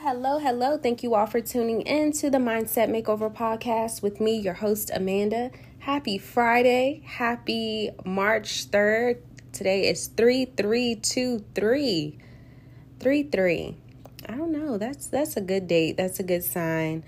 hello, hello. Thank you all for tuning in to the Mindset Makeover podcast with me, your host, Amanda. Happy Friday. Happy March 3rd. Today is 3323. 3 3. I don't know. That's that's a good date. That's a good sign.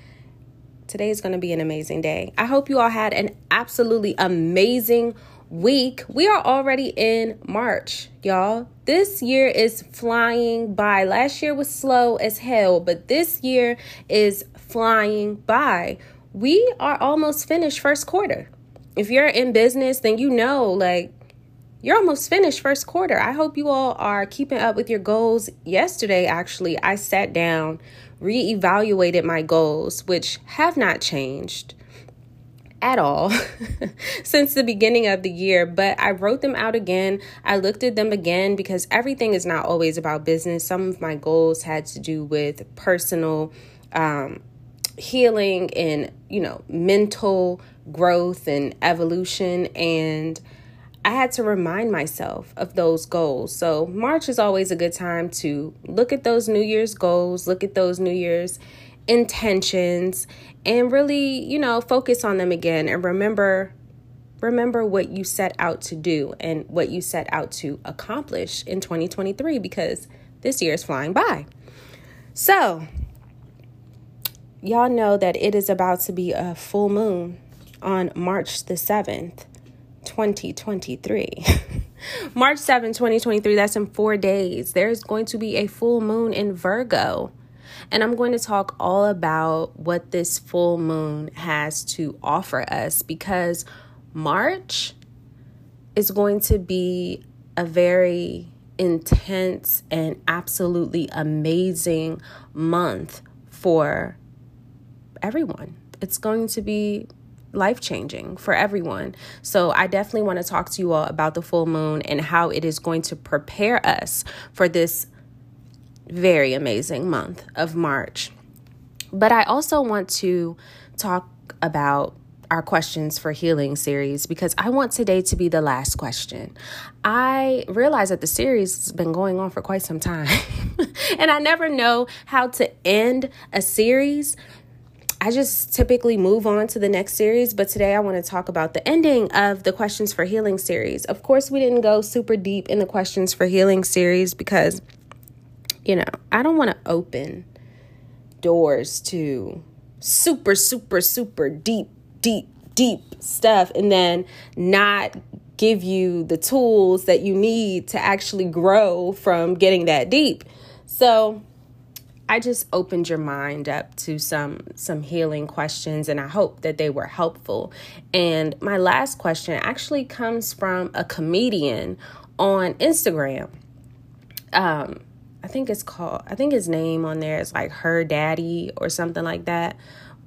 Today is going to be an amazing day. I hope you all had an absolutely amazing week. We are already in March, y'all. This year is flying by. Last year was slow as hell, but this year is flying by. We are almost finished first quarter. If you're in business, then you know like you're almost finished first quarter. I hope you all are keeping up with your goals. Yesterday, actually, I sat down, reevaluated my goals, which have not changed at all since the beginning of the year, but I wrote them out again. I looked at them again because everything is not always about business. Some of my goals had to do with personal um, healing and, you know, mental growth and evolution. And I had to remind myself of those goals. So, March is always a good time to look at those New Year's goals, look at those New Year's intentions and really, you know, focus on them again and remember remember what you set out to do and what you set out to accomplish in 2023 because this year is flying by. So, y'all know that it is about to be a full moon on March the 7th, 2023. March 7, 2023, that's in four days. There's going to be a full moon in Virgo. And I'm going to talk all about what this full moon has to offer us because March is going to be a very intense and absolutely amazing month for everyone. It's going to be life changing for everyone. So, I definitely want to talk to you all about the full moon and how it is going to prepare us for this very amazing month of March. But I also want to talk about our questions for healing series because I want today to be the last question. I realize that the series has been going on for quite some time, and I never know how to end a series. I just typically move on to the next series, but today I want to talk about the ending of the Questions for Healing series. Of course, we didn't go super deep in the Questions for Healing series because you know, I don't want to open doors to super, super, super deep, deep, deep stuff and then not give you the tools that you need to actually grow from getting that deep. So, I just opened your mind up to some some healing questions and I hope that they were helpful. And my last question actually comes from a comedian on Instagram. Um I think it's called, I think his name on there is like Her Daddy or something like that,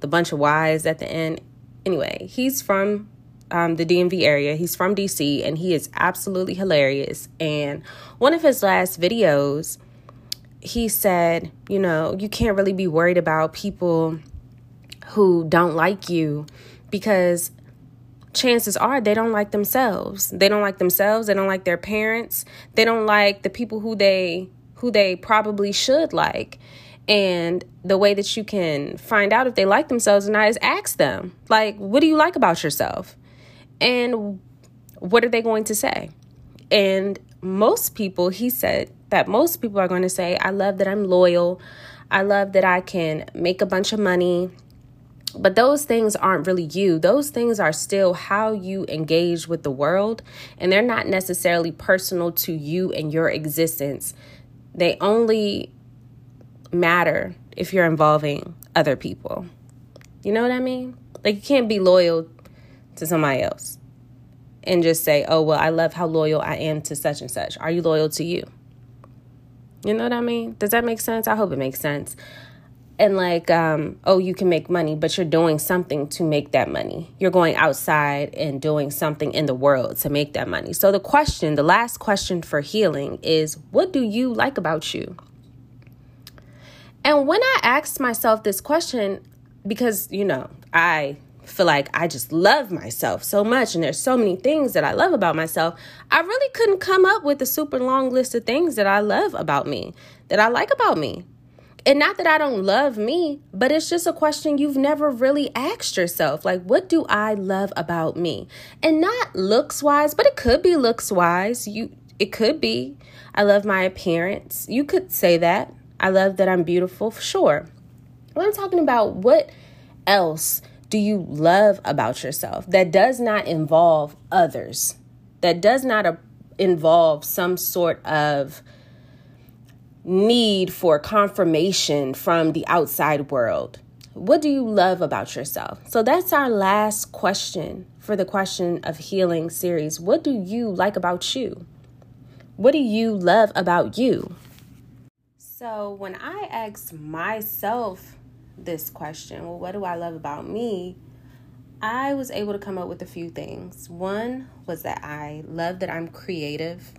a bunch of Y's at the end. Anyway, he's from um, the DMV area. He's from DC and he is absolutely hilarious. And one of his last videos, he said, you know, you can't really be worried about people who don't like you because chances are they don't like themselves. They don't like themselves. They don't like their parents. They don't like the people who they who they probably should like. And the way that you can find out if they like themselves or not is ask them, like, what do you like about yourself? And what are they going to say? And most people, he said that most people are going to say, I love that I'm loyal. I love that I can make a bunch of money. But those things aren't really you. Those things are still how you engage with the world, and they're not necessarily personal to you and your existence they only matter if you're involving other people. You know what I mean? Like, you can't be loyal to somebody else and just say, oh, well, I love how loyal I am to such and such. Are you loyal to you? You know what I mean? Does that make sense? I hope it makes sense and like um, oh you can make money but you're doing something to make that money. You're going outside and doing something in the world to make that money. So the question the last question for healing is what do you like about you? And when i asked myself this question because you know i feel like i just love myself so much and there's so many things that i love about myself i really couldn't come up with a super long list of things that i love about me that i like about me And not that I don't love me, but it's just a question you've never really asked yourself. Like, what do I love about me? And not looks wise, but it could be looks wise. You it could be. I love my appearance. You could say that. I love that I'm beautiful, sure. But I'm talking about what else do you love about yourself that does not involve others, that does not uh, involve some sort of need for confirmation from the outside world. What do you love about yourself? So that's our last question for the question of healing series. What do you like about you? What do you love about you? So when I ask myself this question, well, what do I love about me? I was able to come up with a few things. One was that I love that I'm creative.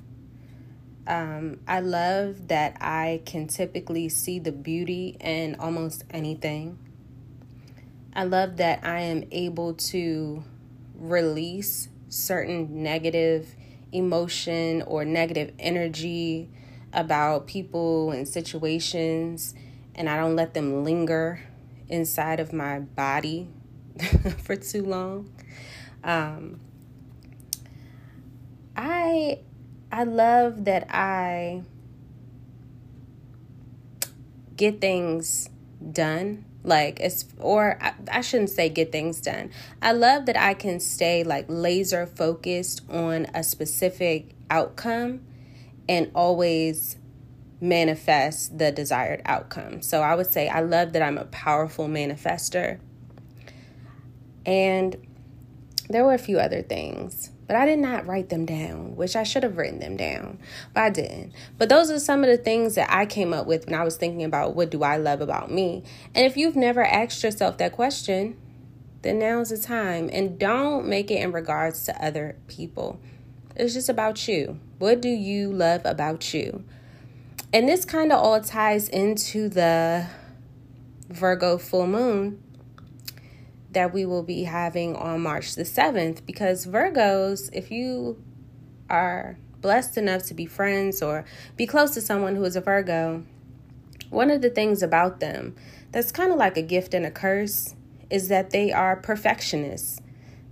Um, I love that I can typically see the beauty in almost anything. I love that I am able to release certain negative emotion or negative energy about people and situations, and I don't let them linger inside of my body for too long. Um, I I love that I get things done like it's or I, I, shouldn't say get things done. I love that i can stay like laser focused on a specific outcome and always manifest the desired outcome. So i would say i love that i'm a powerful manifester. And there were a few other things but I did not write them down, which I should have written them down, but I didn't. But those are some of the things that I came up with when I was thinking about what do I love about me. And if you've never asked yourself that question, then now's the time. And don't make it in regards to other people. It's just about you. What do you love about you? And this kind of all ties into the Virgo full moon that we will be having on March the 7th because Virgos, if you are blessed enough to be friends or be close to someone who is a Virgo, one of the things about them that's kind of like a gift and a curse is that they are perfectionists.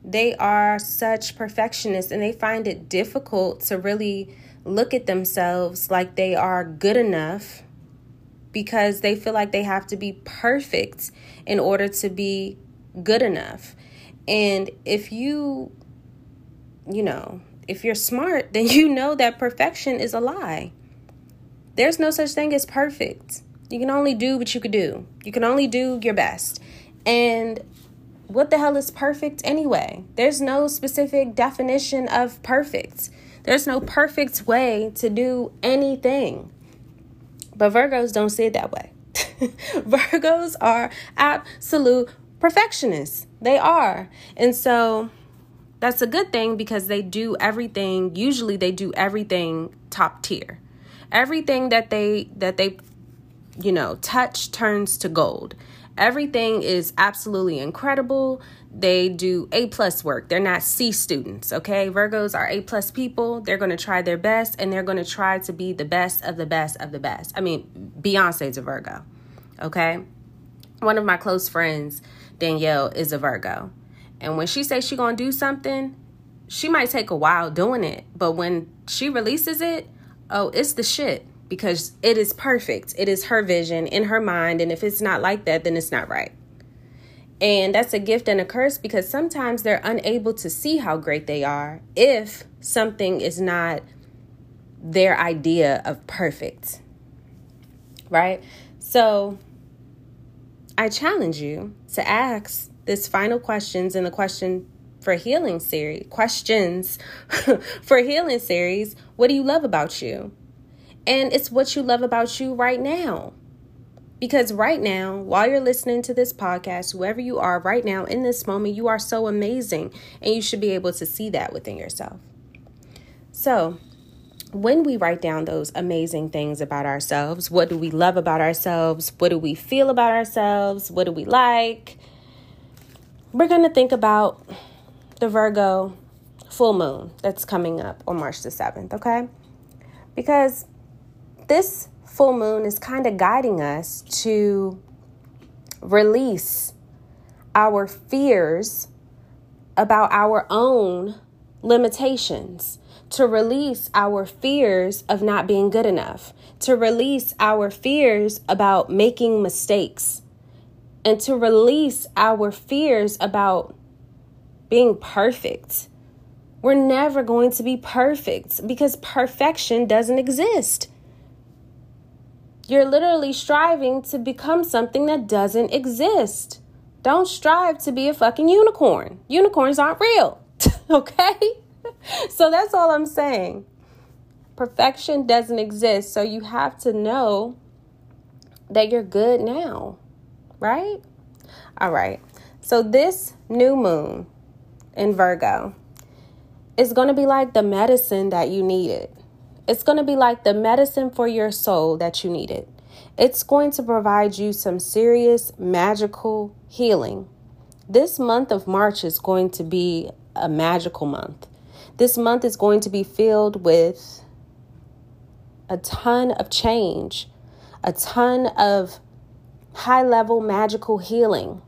They are such perfectionists and they find it difficult to really look at themselves like they are good enough because they feel like they have to be perfect in order to be good enough. And if you, you know, if you're smart, then you know that perfection is a lie. There's no such thing as perfect. You can only do what you could do. You can only do your best. And what the hell is perfect anyway? There's no specific definition of perfect. There's no perfect way to do anything. But Virgos don't see it that way. Virgos are absolute perfectionists. They are. And so that's a good thing because they do everything, usually they do everything top tier. Everything that they that they you know, touch turns to gold. Everything is absolutely incredible. They do A plus work. They're not C students, okay? Virgos are A plus people. They're going to try their best and they're going to try to be the best of the best of the best. I mean, Beyonce's a Virgo, okay? One of my close friends, Danielle is a Virgo. And when she says she going to do something, she might take a while doing it, but when she releases it, oh, it's the shit because it is perfect. It is her vision in her mind, and if it's not like that, then it's not right. And that's a gift and a curse because sometimes they're unable to see how great they are if something is not their idea of perfect. Right? So, I challenge you to ask this final questions in the question for healing series questions for healing series what do you love about you? And it's what you love about you right now. Because right now while you're listening to this podcast whoever you are right now in this moment you are so amazing and you should be able to see that within yourself. So when we write down those amazing things about ourselves, what do we love about ourselves? What do we feel about ourselves? What do we like? We're going to think about the Virgo full moon that's coming up on March the 7th, okay? Because this full moon is kind of guiding us to release our fears about our own limitations, to release our fears of not being good enough, to release our fears about making mistakes, and to release our fears about being perfect. We're never going to be perfect because perfection doesn't exist. You're literally striving to become something that doesn't exist. Don't strive to be a fucking unicorn. Unicorns aren't real. okay? So that's all I'm saying. Perfection doesn't exist. So you have to know that you're good now, right? All right. So this new moon in Virgo is going to be like the medicine that you needed. It's going to be like the medicine for your soul that you needed. It's going to provide you some serious magical healing. This month of March is going to be a magical month. This month is going to be filled with a ton of change, a ton of high level magical healing.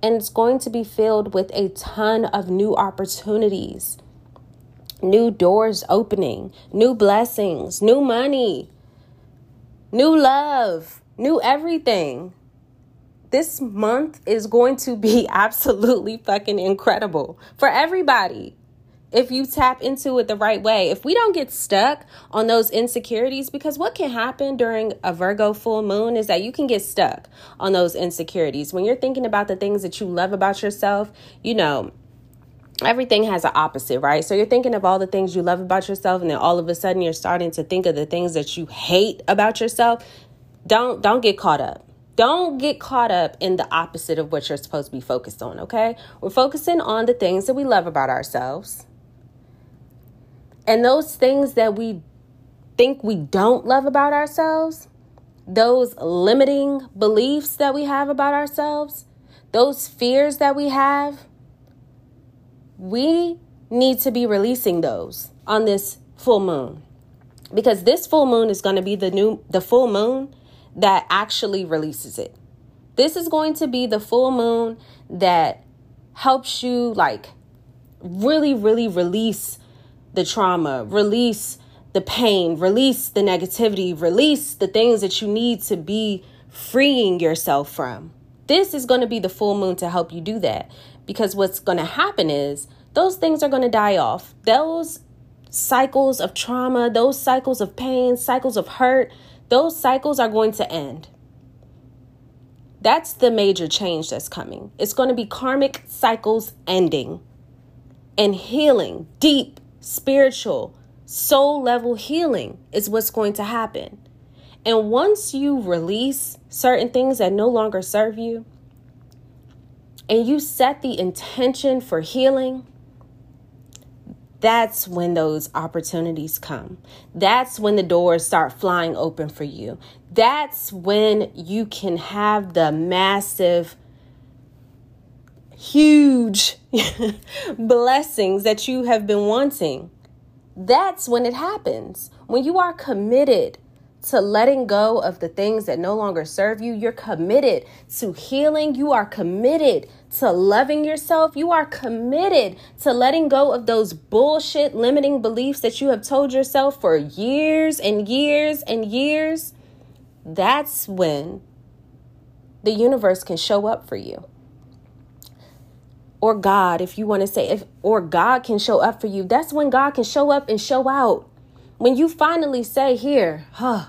And it's going to be filled with a ton of new opportunities, new doors opening, new blessings, new money, new love, new everything. This month is going to be absolutely fucking incredible for everybody if you tap into it the right way. If we don't get stuck on those insecurities, because what can happen during a Virgo full moon is that you can get stuck on those insecurities. When you're thinking about the things that you love about yourself, you know, everything has an opposite, right? So you're thinking of all the things you love about yourself and then all of a sudden you're starting to think of the things that you hate about yourself. Don't don't get caught up. Don't get caught up in the opposite of what you're supposed to be focused on, okay? We're focusing on the things that we love about ourselves and those things that we think we don't love about ourselves, those limiting beliefs that we have about ourselves, those fears that we have, we need to be releasing those on this full moon. Because this full moon is going to be the new the full moon that actually releases it. This is going to be the full moon that helps you like really really release the trauma, release the pain, release the negativity, release the things that you need to be freeing yourself from. This is going to be the full moon to help you do that because what's going to happen is those things are going to die off. Those cycles of trauma, those cycles of pain, cycles of hurt, those cycles are going to end. That's the major change that's coming. It's going to be karmic cycles ending and healing, deep spiritual, soul level healing is what's going to happen. And once you release certain things that no longer serve you, and you set the intention for healing, that's when those opportunities come. That's when the doors start flying open for you. That's when you can have the massive huge blessings that you have been wanting. That's when it happens. When you are committed to letting go of the things that no longer serve you, you're committed to healing, you are committed to loving yourself, you are committed to letting go of those bullshit limiting beliefs that you have told yourself for years and years and years. That's when the universe can show up for you or God, if you want to say, if or God can show up for you, that's when God can show up and show out. When you finally say, Here, huh,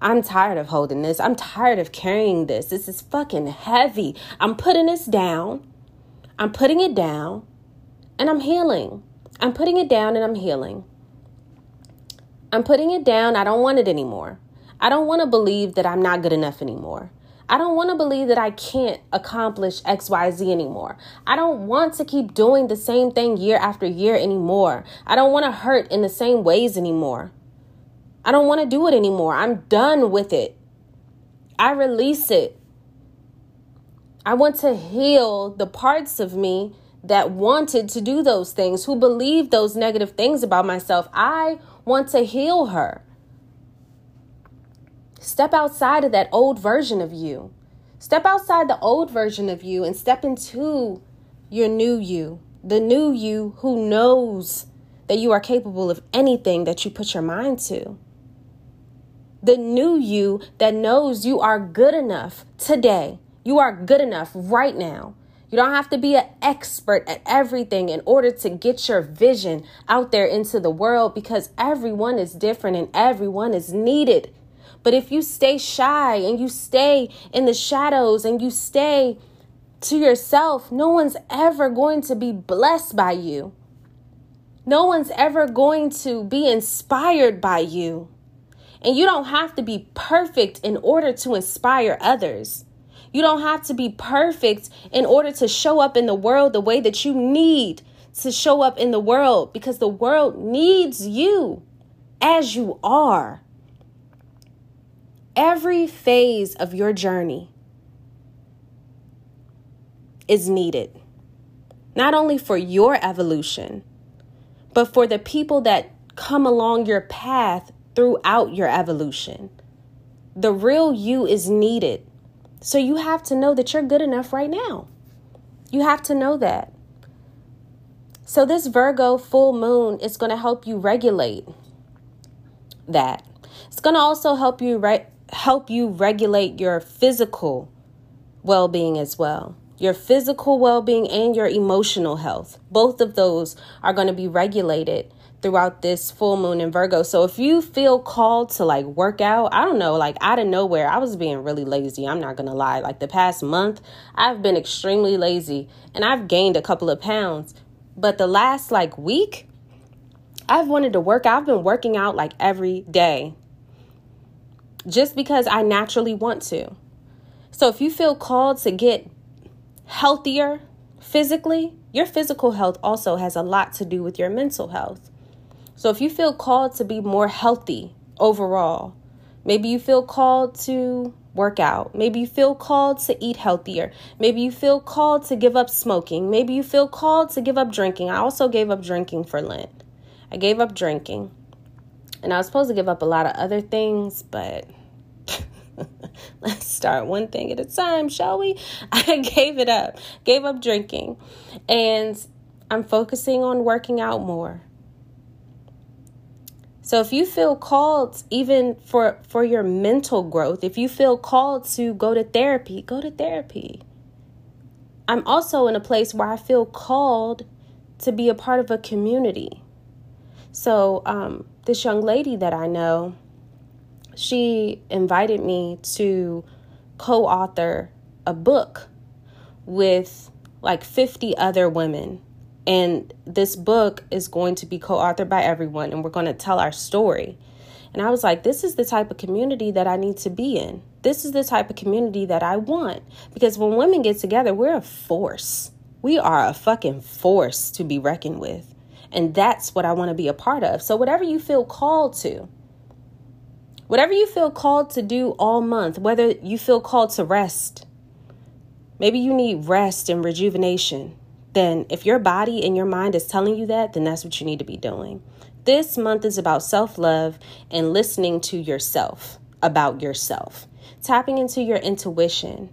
I'm tired of holding this. I'm tired of carrying this. This is fucking heavy. I'm putting this down. I'm putting it down and I'm healing. I'm putting it down and I'm healing. I'm putting it down. I don't want it anymore. I don't want to believe that I'm not good enough anymore. I don't want to believe that I can't accomplish XYZ anymore. I don't want to keep doing the same thing year after year anymore. I don't want to hurt in the same ways anymore. I don't want to do it anymore. I'm done with it. I release it. I want to heal the parts of me that wanted to do those things, who believed those negative things about myself. I want to heal her. Step outside of that old version of you. Step outside the old version of you and step into your new you, the new you who knows that you are capable of anything that you put your mind to. The new you that knows you are good enough today. You are good enough right now. You don't have to be an expert at everything in order to get your vision out there into the world because everyone is different and everyone is needed. But if you stay shy and you stay in the shadows and you stay to yourself, no one's ever going to be blessed by you. No one's ever going to be inspired by you. And you don't have to be perfect in order to inspire others. You don't have to be perfect in order to show up in the world the way that you need to show up in the world because the world needs you as you are. Every phase of your journey is needed, not only for your evolution, but for the people that come along your path throughout your evolution. The real you is needed so you have to know that you're good enough right now. You have to know that. So this Virgo full moon is going to help you regulate that. It's going to also help you re- help you regulate your physical well-being as well. Your physical well-being and your emotional health. Both of those are going to be regulated throughout this full moon in Virgo. So if you feel called to like work out, I don't know, like out of nowhere, I was being really lazy. I'm not going to lie. Like the past month, I've been extremely lazy and I've gained a couple of pounds. But the last like week, I've wanted to work out. I've been working out like every day just because I naturally want to. So if you feel called to get healthier physically, your physical health also has a lot to do with your mental health. So if you feel called to be more healthy overall, maybe you feel called to work out, maybe you feel called to eat healthier, maybe you feel called to give up smoking, maybe you feel called to give up drinking. I also gave up drinking for Lent. I gave up drinking. And I was supposed to give up a lot of other things, but let's start one thing at a time, shall we? I gave it up, gave up drinking, and I'm focusing on working out more. So if you feel called even for for your mental growth, if you feel called to go to therapy, go to therapy. I'm also in a place where I feel called to be a part of a community. So um, this young lady that I know, she invited me to co-author a book with like 50 other women and this book is going to be co authored by everyone, and we're going to tell our story. And I was like, this is the type of community that I need to be in. This is the type of community that I want. Because when women get together, we're a force. We are a fucking force to be reckoned with. And that's what I want to be a part of. So, whatever you feel called to, whatever you feel called to do all month, whether you feel called to rest, maybe you need rest and rejuvenation then if your body and your mind is telling you that, then that's what you need to be doing. This month is about self love and listening to yourself about yourself, tapping into your intuition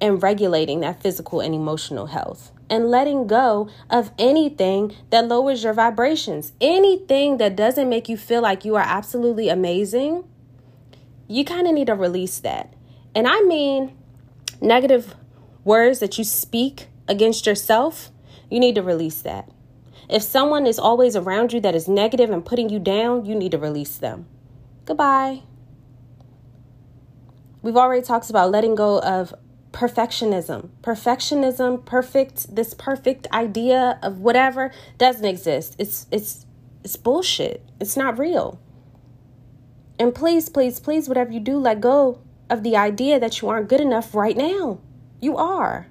and regulating that physical and emotional health and letting go of anything that lowers your vibrations, anything that doesn't make you feel like you are absolutely amazing. You kind of need to release that. And I mean negative words that you speak against yourself, you need to release that. If someone is always around you that is negative and putting you down, you need to release them. Goodbye. We've already talked about letting go of perfectionism. Perfectionism, perfect, this perfect idea of whatever doesn't exist. It's it's it's bullshit. It's not real. And please, please, please, whatever you do, let go of the idea that you aren't good enough right now. You are.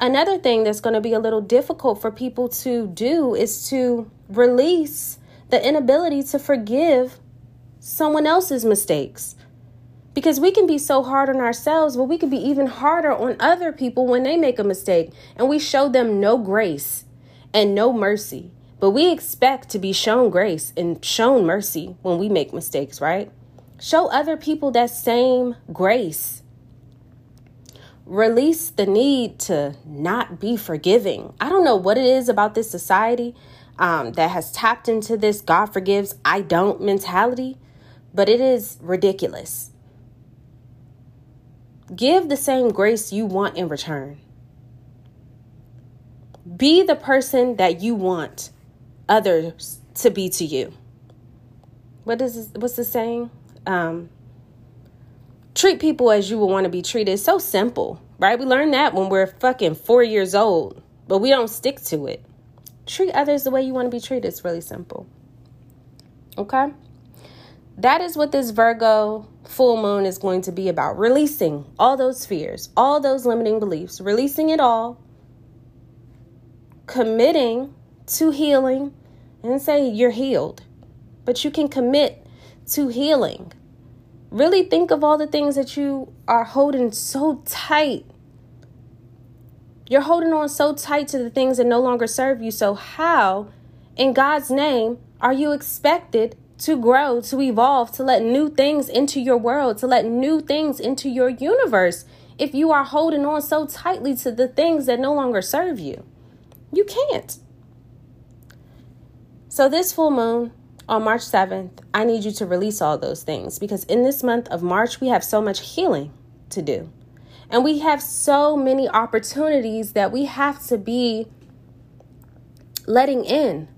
Another thing that's going to be a little difficult for people to do is to release the inability to forgive someone else's mistakes. Because we can be so hard on ourselves, but we can be even harder on other people when they make a mistake and we show them no grace and no mercy But we expect to be shown grace and shown mercy when we make mistakes, right? Show other people that same grace. Release the need to not be forgiving. I don't know what it is about this society um, that has tapped into this God forgives, I don't mentality, but it is ridiculous. Give the same grace you want in return. Be the person that you want others to be to you. What is this, what's the saying? Um, treat people as you would want to be treated. It's so simple, right? We learned that when we're fucking four years old, but we don't stick to it. Treat others the way you want to be treated. It's really simple. Okay? That is what this Virgo full moon is going to be about releasing all those fears, all those limiting beliefs, releasing it all, committing to healing, and say you're healed. But you can commit to healing. Really think of all the things that you are holding so tight. You're holding on so tight to the things that no longer serve you. So, how, in God's name, are you expected to grow, to evolve, to let new things into your world, to let new things into your universe if you are holding on so tightly to the things that no longer serve you. You can't. So, this full moon on March 7th, I need you to release all those things because in this month of March, we have so much healing to do. And we have so many opportunities that we have to be letting in.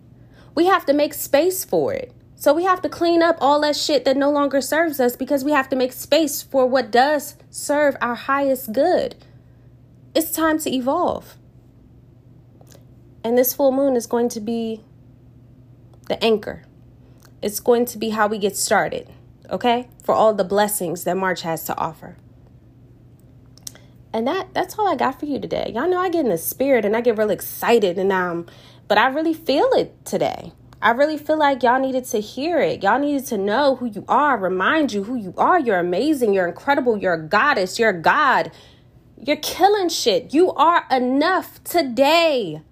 We have to make space for it. So we have to clean up all that shit that no longer serves us because we have to make space for what does serve our highest good. It's time to evolve. And this full moon is going to be the anchor. It's going to be how we get started, okay? For all the blessings that March has to offer. And that that's all I got for you today. Y'all know I get in the spirit and I get really excited and um but I really feel it today. I really feel like y'all needed to hear it. Y'all needed to know who you are, remind you who you are. You're amazing, you're incredible, you're a goddess, you're a god. You're killing shit. You are enough today.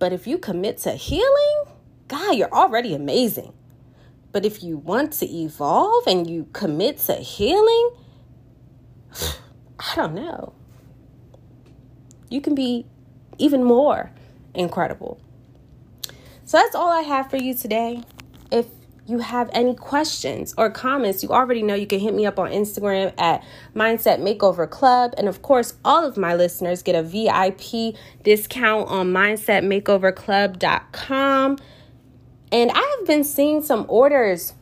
But if you commit to healing, God, you're already amazing. But if you want to evolve and you commit to healing, I don't know. You can be even more incredible. So that's all I have for you today. If you have any questions or comments, you already know you can hit me up on Instagram at Mindset Makeover Club. And of course, all of my listeners get a VIP discount on mindsetmakeoverclub.com. And I have been seeing some orders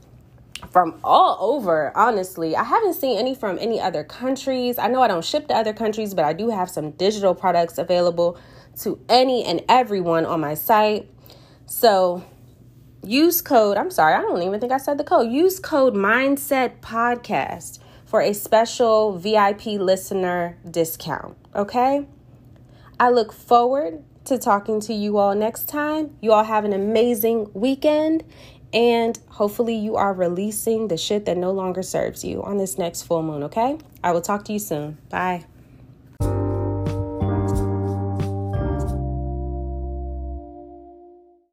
from all over, honestly. I haven't seen any from any other countries. I know I don't ship to other countries, but I do have some digital products available to any and everyone on my site. So use code, I'm sorry, I don't even think I said the code. Use code Mindset Podcast for a special VIP listener discount. Okay? I look forward to talking to you all next time. You all have an amazing weekend. And hopefully, you are releasing the shit that no longer serves you on this next full moon, okay? I will talk to you soon. Bye.